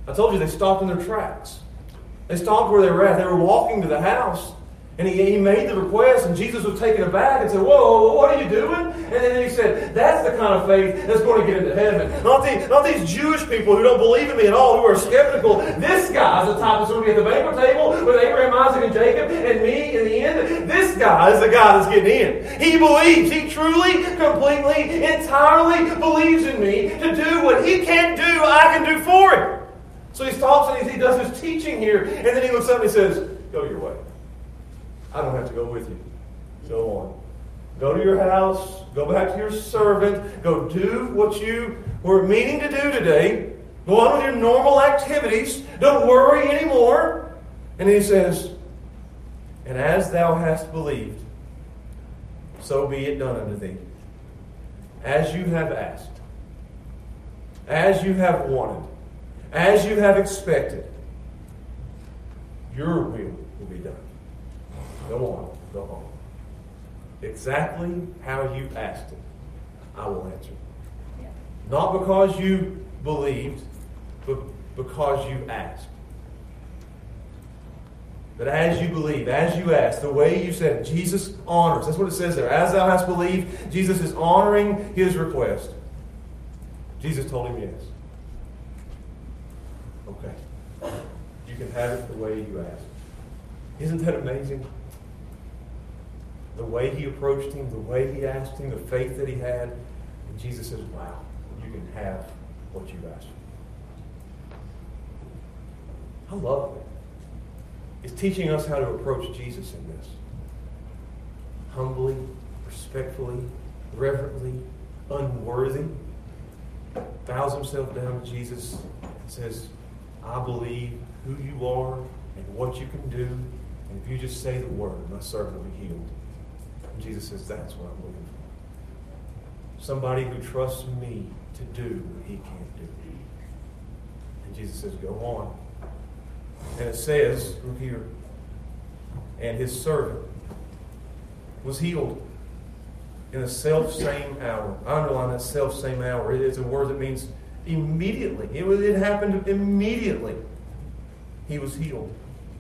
I told you they stopped in their tracks. They stopped where they were at. They were walking to the house. And he, he made the request, and Jesus was taken aback and said, Whoa, what are you doing? And then he said, That's the kind of faith that's going to get into heaven. Not, the, not these Jewish people who don't believe in me at all, who are skeptical. This guy's the type that's going to be at the banquet table with Abraham, Isaac, and Jacob, and me in the end. This guy is the guy that's getting in. He believes. He truly, completely, entirely believes in me to do what he can't do, I can do for him. So he stops and he, he does his teaching here, and then he looks up and he says, Go your way. I don't have to go with you. Go on. Go to your house. Go back to your servant. Go do what you were meaning to do today. Go on with your normal activities. Don't worry anymore. And he says, And as thou hast believed, so be it done unto thee. As you have asked, as you have wanted, as you have expected, your will. Go on, go home. Exactly how you asked it, I will answer. Not because you believed, but because you asked. But as you believe, as you ask, the way you said, Jesus honors. That's what it says there. As thou hast believed, Jesus is honoring his request. Jesus told him yes. Okay. You can have it the way you ask. Isn't that amazing? The way he approached him, the way he asked him, the faith that he had. And Jesus says, Wow, you can have what you've asked for. I love it. It's teaching us how to approach Jesus in this. Humbly, respectfully, reverently, unworthy. Bows himself down to Jesus and says, I believe who you are and what you can do. And if you just say the word, my servant will be healed. Jesus says, That's what I'm looking for. Somebody who trusts me to do what he can't do. And Jesus says, Go on. And it says, look here, and his servant was healed in the self same hour. I underline that self same hour. It is a word that means immediately. It, it happened immediately. He was healed.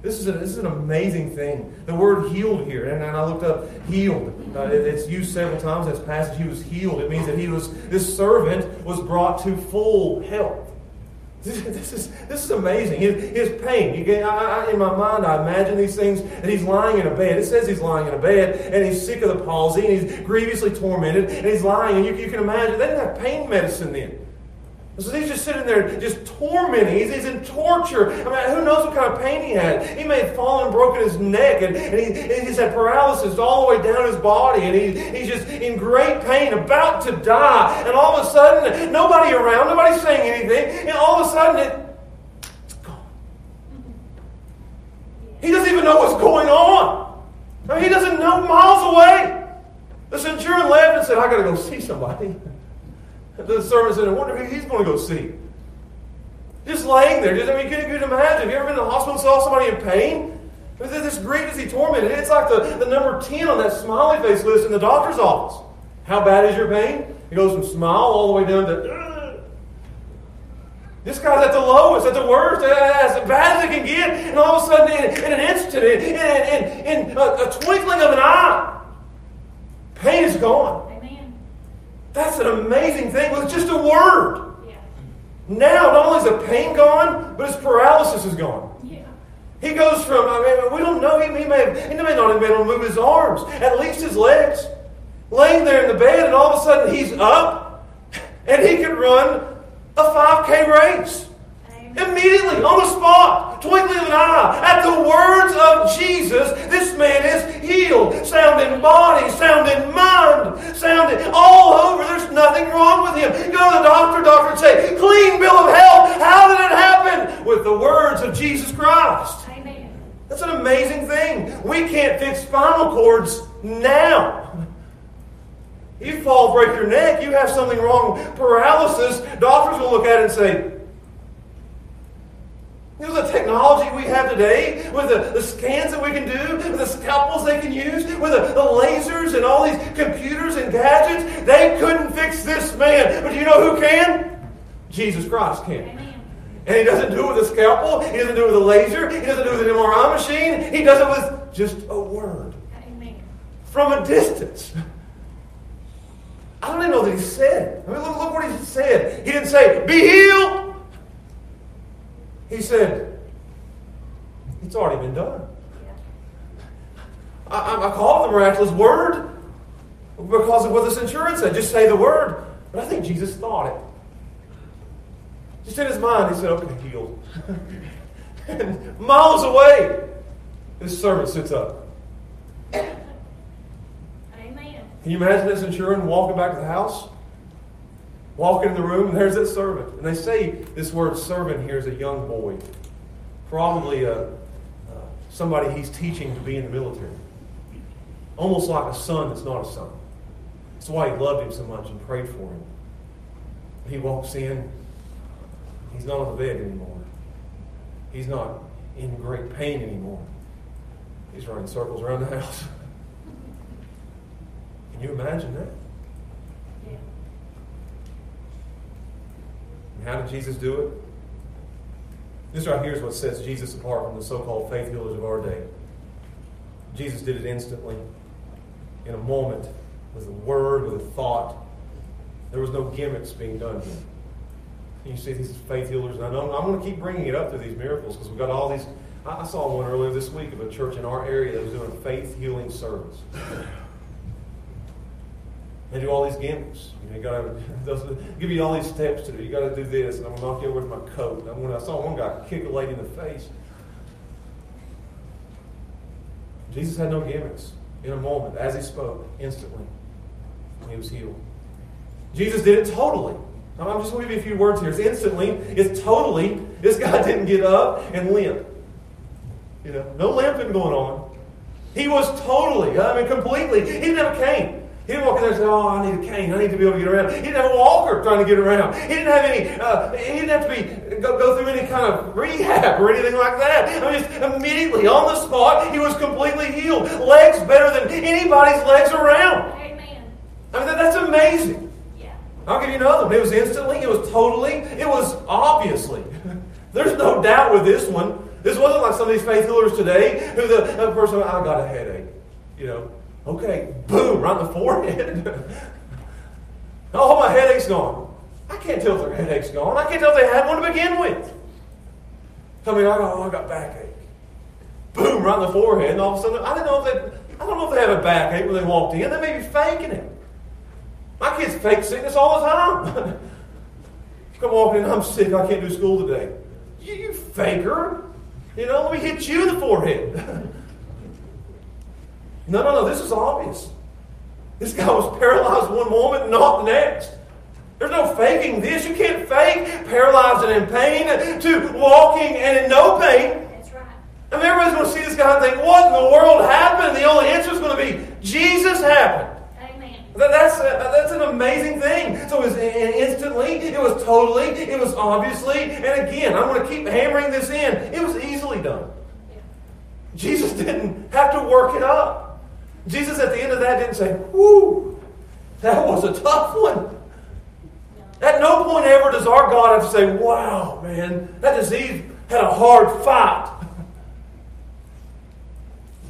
This is, a, this is an amazing thing. The word healed here, and, and I looked up healed. Uh, it, it's used several times in this passage. He was healed. It means that he was, this servant was brought to full health. This is, this is amazing. His, his pain. Get, I, I, in my mind, I imagine these things, and he's lying in a bed. It says he's lying in a bed, and he's sick of the palsy, and he's grievously tormented, and he's lying. And you, you can imagine, they didn't have pain medicine then. So he's just sitting there, just tormenting. He's, he's in torture. I mean, who knows what kind of pain he had? He may have fallen and broken his neck, and, and, he, and he's had paralysis all the way down his body, and he, he's just in great pain, about to die. And all of a sudden, nobody around, nobody's saying anything, and all of a sudden, it, it's gone. He doesn't even know what's going on. I mean, he doesn't know miles away. The centurion left and said, I got to go see somebody. The servant said, I wonder who he's going to go see. Just laying there. Just, I mean, can you imagine? Have you ever been in the hospital and saw somebody in pain? This grievously tormented. It's like the, the number 10 on that smiley face list in the doctor's office. How bad is your pain? It goes from smile all the way down to. This guy's at the lowest, at the worst, as bad as it can get. And all of a sudden, in, in an instant, in, in, in, in a, a twinkling of an eye, pain is gone. That's an amazing thing with just a word. Yeah. Now, not only is the pain gone, but his paralysis is gone. Yeah. He goes from, I mean, we don't know, he, he, may have, he may not have been able to move his arms, at least his legs. Laying there in the bed, and all of a sudden he's up, and he can run a 5K race. Immediately, on the spot, twinkling of an eye, at the words of Jesus, this man is healed. Sound in body, sound in mind, sound in all over. There's nothing wrong with him. Go to the doctor, doctor would say, clean bill of health. How did it happen? With the words of Jesus Christ. Amen. That's an amazing thing. We can't fix spinal cords now. You fall, break your neck, you have something wrong, paralysis, doctors will look at it and say, you know the technology we have today, with the, the scans that we can do, with the scalpels they can use, with the, the lasers and all these computers and gadgets, they couldn't fix this man. But do you know who can? Jesus Christ can. Amen. And he doesn't do it with a scalpel, he doesn't do it with a laser, he doesn't do it with an MRI machine, he does it with just a word. Amen. From a distance. I don't even know that he said. I mean, look, look what he said. He didn't say, be healed. He said, It's already been done. I, I call it the miraculous word because of what the centurion said. Just say the word. But I think Jesus thought it. Just in his mind, he said, Okay, healed. and miles away, this servant sits up. Amen. Can you imagine this centurion walking back to the house? Walking in the room, and there's that servant. And they say this word servant here is a young boy, probably a, uh, somebody he's teaching to be in the military. Almost like a son that's not a son. That's why he loved him so much and prayed for him. He walks in, he's not on the bed anymore. He's not in great pain anymore. He's running circles around the house. Can you imagine that? How did Jesus do it? This right here is what sets Jesus apart from the so called faith healers of our day. Jesus did it instantly, in a moment, with a word, with a thought. There was no gimmicks being done here. You see these faith healers, and I know I'm going to keep bringing it up through these miracles because we've got all these. I saw one earlier this week of a church in our area that was doing a faith healing service. They do all these gimmicks. You, know, you got to give you all these steps to do. You got to do this, and I'm to knock you over with my coat. And when I saw one guy kick a lady in the face, Jesus had no gimmicks. In a moment, as he spoke, instantly, he was healed. Jesus did it totally. I'm just going to give you a few words here. It's instantly, it's totally. This guy didn't get up and limp. You know, no limping going on. He was totally, I mean, completely. He didn't have a cane. He didn't walk in there and say, "Oh, I need a cane. I need to be able to get around." He didn't have a walker trying to get around. He didn't have any. Uh, he didn't have to be go, go through any kind of rehab or anything like that. I mean, just immediately on the spot, he was completely healed. Legs better than anybody's legs around. Amen. I mean, that, that's amazing. Yeah. I'll give you another one. It was instantly. It was totally. It was obviously. There's no doubt with this one. This wasn't like some of these faith healers today who the, the person, I got a headache. You know, Okay, boom, right in the forehead. oh, my headache's gone. I can't tell if their headache's gone. I can't tell if they had one to begin with. I mean, I got, oh, I got backache. Boom, right in the forehead, and all of a sudden, I didn't know if they, I don't know if they have a backache when they walked in. They may be faking it. My kids fake sickness all the time. Come walking in, I'm sick, I can't do school today. You, you faker. You know, let me hit you in the forehead. No, no, no, this is obvious. This guy was paralyzed one moment, not the next. There's no faking this. You can't fake paralyzed and in pain to walking and in no pain. That's right. I mean, everybody's going to see this guy and think, what in the world happened? The only answer is going to be, Jesus happened. Amen. That's, uh, that's an amazing thing. So it was instantly, it was totally, it was obviously, and again, I'm going to keep hammering this in. It was easily done. Yeah. Jesus didn't have to work it up. Jesus at the end of that didn't say, whoo, that was a tough one. At no point ever does our God have to say, wow, man, that disease had a hard fight.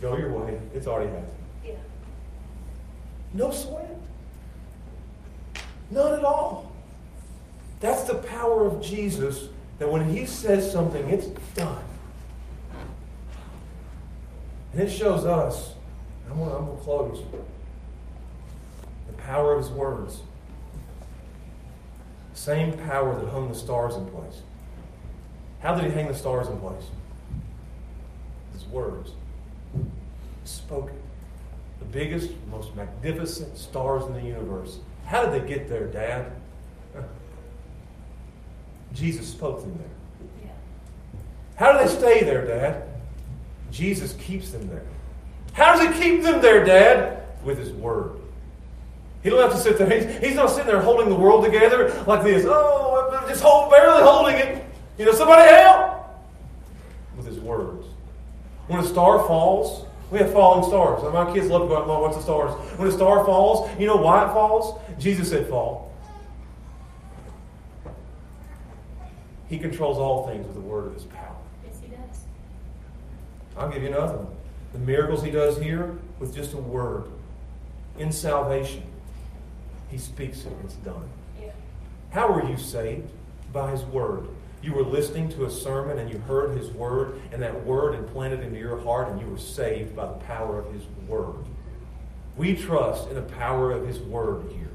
Go your way. It's already happened. Yeah. No sweat. None at all. That's the power of Jesus that when he says something, it's done. And it shows us I'm going, I'm going to close. The power of his words. Same power that hung the stars in place. How did he hang the stars in place? His words. Spoken. The biggest, most magnificent stars in the universe. How did they get there, Dad? Jesus spoke them there. Yeah. How do they stay there, Dad? Jesus keeps them there. How does he keep them there, Dad? With his word. He don't have to sit there. He's, he's not sitting there holding the world together like this. Oh, I'm just hold, barely holding it. You know, somebody help! With his words. When a star falls, we have falling stars. My kids love to go out and watch the stars. When a star falls, you know why it falls? Jesus said fall. He controls all things with the word of his power. Yes, he does. I'll give you another one. The miracles he does here with just a word. In salvation, he speaks it, it's done. Yeah. How were you saved? By his word. You were listening to a sermon and you heard his word, and that word implanted into your heart, and you were saved by the power of his word. We trust in the power of his word here.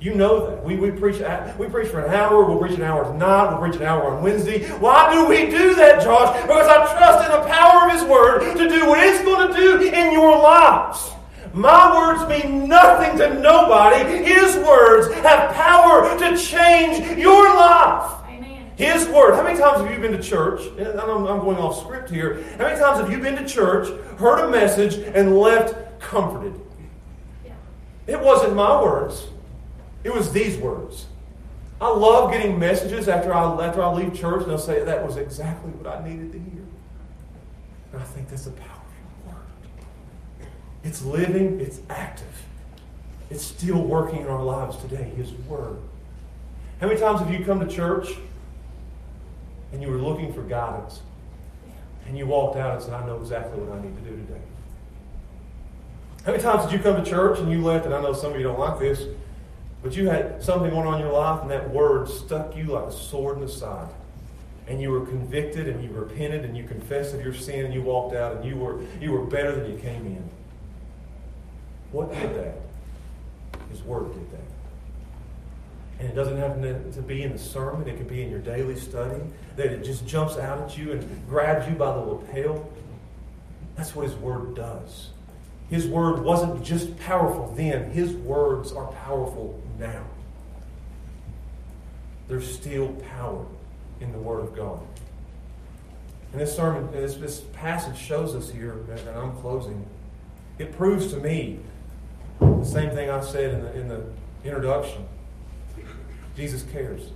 You know that. We, we, preach, uh, we preach for an hour, we'll preach an hour tonight, we'll preach an hour on Wednesday. Why do we do that, Josh? Because I trust in the power of His Word to do what it's going to do in your lives. My words mean nothing to nobody. His words have power to change your life. Amen. His word. How many times have you been to church? I'm, I'm going off script here. How many times have you been to church, heard a message, and left comforted? Yeah. It wasn't my words. It was these words. I love getting messages after I, after I leave church, and they'll say, That was exactly what I needed to hear. And I think that's a powerful word. It's living, it's active, it's still working in our lives today, His word. How many times have you come to church and you were looking for guidance. And you walked out and said, I know exactly what I need to do today. How many times did you come to church and you left, and I know some of you don't like this, but you had something going on in your life, and that word stuck you like a sword in the side. And you were convicted, and you repented, and you confessed of your sin, and you walked out, and you were, you were better than you came in. What did that? His word did that. And it doesn't have to be in the sermon, it can be in your daily study, that it just jumps out at you and grabs you by the lapel. That's what His word does. His word wasn't just powerful then, His words are powerful now. There's still power in the Word of God. And this sermon, this, this passage shows us here, and I'm closing, it proves to me the same thing I said in the, in the introduction. Jesus cares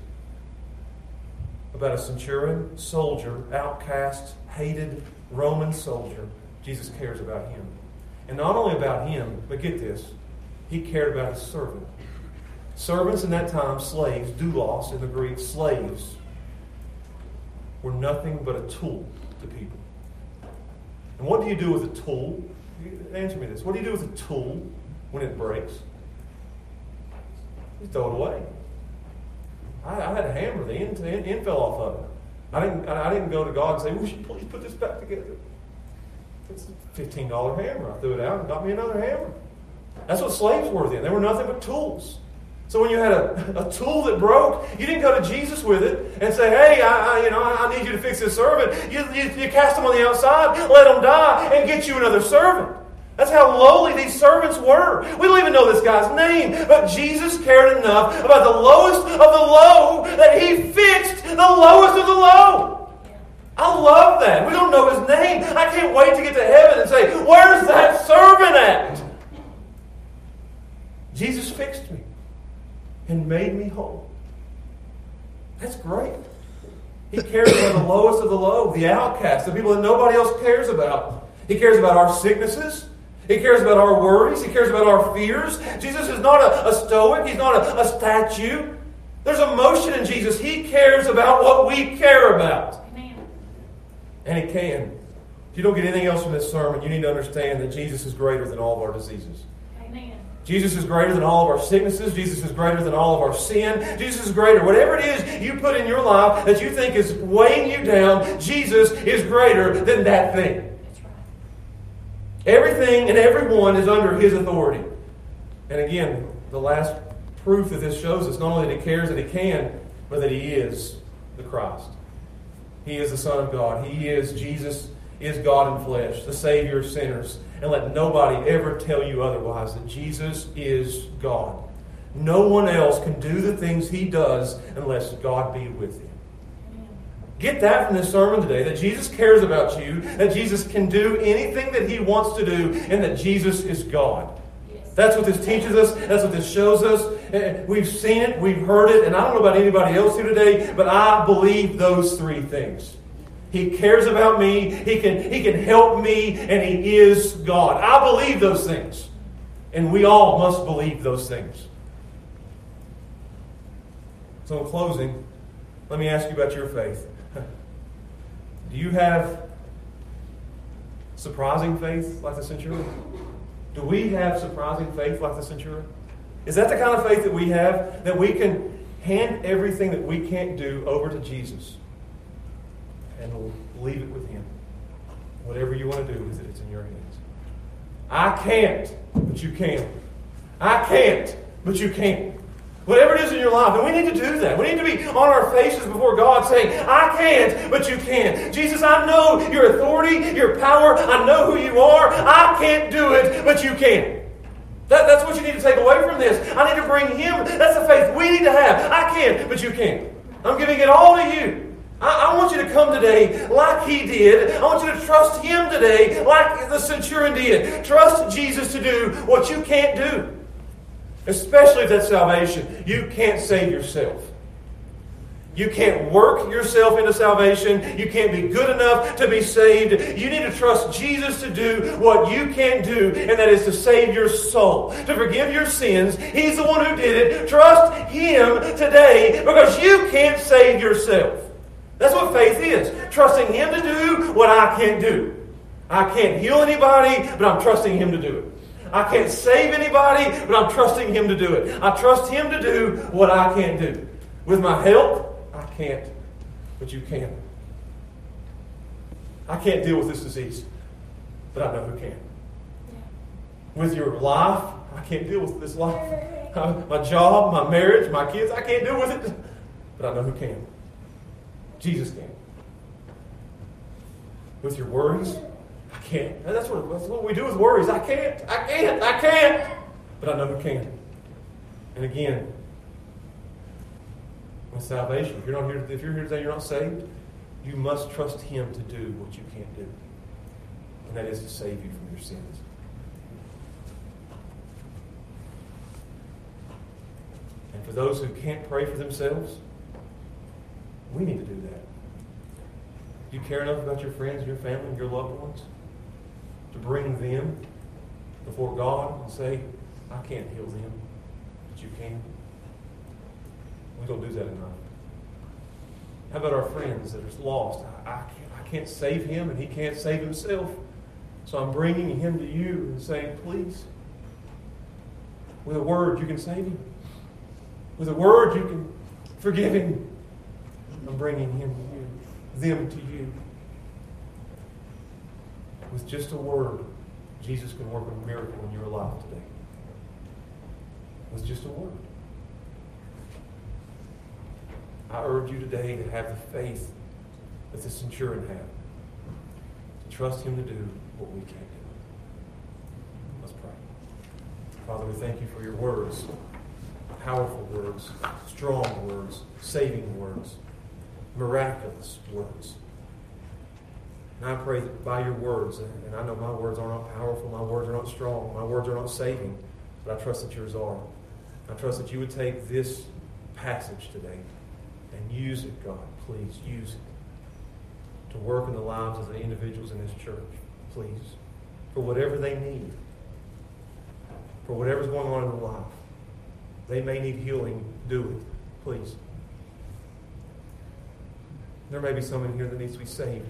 about a centurion, soldier, outcast, hated Roman soldier. Jesus cares about him. And not only about him, but get this, he cared about his servant. Servants in that time, slaves, doulos in the Greek, slaves, were nothing but a tool to people. And what do you do with a tool? Answer me this. What do you do with a tool when it breaks? You throw it away. I, I had a hammer. The end, the end fell off of it. I didn't, I didn't go to God and say, Would you please put this back together? It's a $15 hammer. I threw it out and got me another hammer. That's what slaves were then. They were nothing but tools. So when you had a, a tool that broke, you didn't go to Jesus with it and say, "Hey, I, I you know, I need you to fix this servant." You, you, you cast him on the outside, let him die, and get you another servant. That's how lowly these servants were. We don't even know this guy's name, but Jesus cared enough about the lowest of the low that he fixed the lowest of the low. I love that. We don't know his name. I can't wait to get to heaven and say, Where's that servant at? Jesus fixed me and made me whole. That's great. He cares about the lowest of the low, the outcasts, the people that nobody else cares about. He cares about our sicknesses. He cares about our worries. He cares about our fears. Jesus is not a, a stoic. He's not a, a statue. There's emotion in Jesus. He cares about what we care about. And He can. If you don't get anything else from this sermon, you need to understand that Jesus is greater than all of our diseases. Amen. Jesus is greater than all of our sicknesses. Jesus is greater than all of our sin. Jesus is greater. Whatever it is you put in your life that you think is weighing you down, Jesus is greater than that thing. Everything and everyone is under his authority. And again, the last proof that this shows us not only that he cares that he can, but that he is the Christ. He is the Son of God. He is, Jesus is God in flesh, the Savior of sinners. And let nobody ever tell you otherwise that Jesus is God. No one else can do the things he does unless God be with him. Get that from this sermon today that Jesus cares about you, that Jesus can do anything that he wants to do, and that Jesus is God. That's what this teaches us. That's what this shows us. We've seen it, we've heard it, and I don't know about anybody else here today, but I believe those three things. He cares about me, he can, he can help me, and he is God. I believe those things. And we all must believe those things. So, in closing, let me ask you about your faith. Do you have surprising faith like the centurion? Do we have surprising faith like the centurion? Is that the kind of faith that we have? That we can hand everything that we can't do over to Jesus and leave it with Him. Whatever you want to do with it, it's in your hands. I can't, but you can. I can't, but you can. Whatever it is in your life, and we need to do that. We need to be on our faces before God saying, I can't, but you can. Jesus, I know your authority, your power. I know who you are. I can't do it, but you can. That, that's what you need to take away from this. I need to bring Him. That's the faith we need to have. I can't, but you can. I'm giving it all to you. I, I want you to come today like He did. I want you to trust Him today like the centurion did. Trust Jesus to do what you can't do. Especially if that's salvation. You can't save yourself. You can't work yourself into salvation. You can't be good enough to be saved. You need to trust Jesus to do what you can't do, and that is to save your soul, to forgive your sins. He's the one who did it. Trust Him today because you can't save yourself. That's what faith is. Trusting Him to do what I can't do. I can't heal anybody, but I'm trusting Him to do it. I can't save anybody, but I'm trusting Him to do it. I trust Him to do what I can't do. With my help, I can't, but you can. I can't deal with this disease, but I know who can. With your life, I can't deal with this life. My job, my marriage, my kids, I can't deal with it, but I know who can. Jesus name. With your worries, I can't. And that's what, that's what we do with worries. I can't, I can't, I can't. But I know who can. And again, with salvation, if you're not here, if you're here today, you're not saved, you must trust Him to do what you can't do. And that is to save you from your sins. And for those who can't pray for themselves, we need to do that. Do you care enough about your friends, your family, your loved ones to bring them before God and say, I can't heal them, but you can? We don't do that enough. How about our friends that are lost? I, I, can't, I can't save him and he can't save himself. So I'm bringing him to you and saying, please, with a word, you can save him. With a word, you can forgive him. I'm bringing him to you, them to you. With just a word, Jesus can work a miracle in your life today. With just a word. I urge you today to have the faith that the centurion had. To trust him to do what we can't do. Let's pray. Father, we thank you for your words. Powerful words, strong words, saving words, miraculous words. And I pray that by your words, and I know my words are not powerful, my words are not strong, my words are not saving, but I trust that yours are. I trust that you would take this passage today and use it, God. Please use it to work in the lives of the individuals in this church. Please. For whatever they need. For whatever's going on in their life. They may need healing. Do it. Please. There may be someone here that needs to be saved.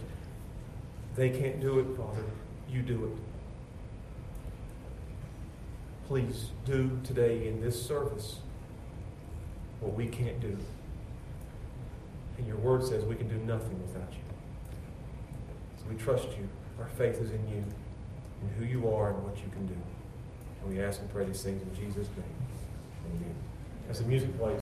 They can't do it, Father. You do it. Please do today in this service what we can't do. And your word says we can do nothing without you. So we trust you. Our faith is in you, in who you are and what you can do. And we ask and pray these things in Jesus' name. Amen. As the music plays.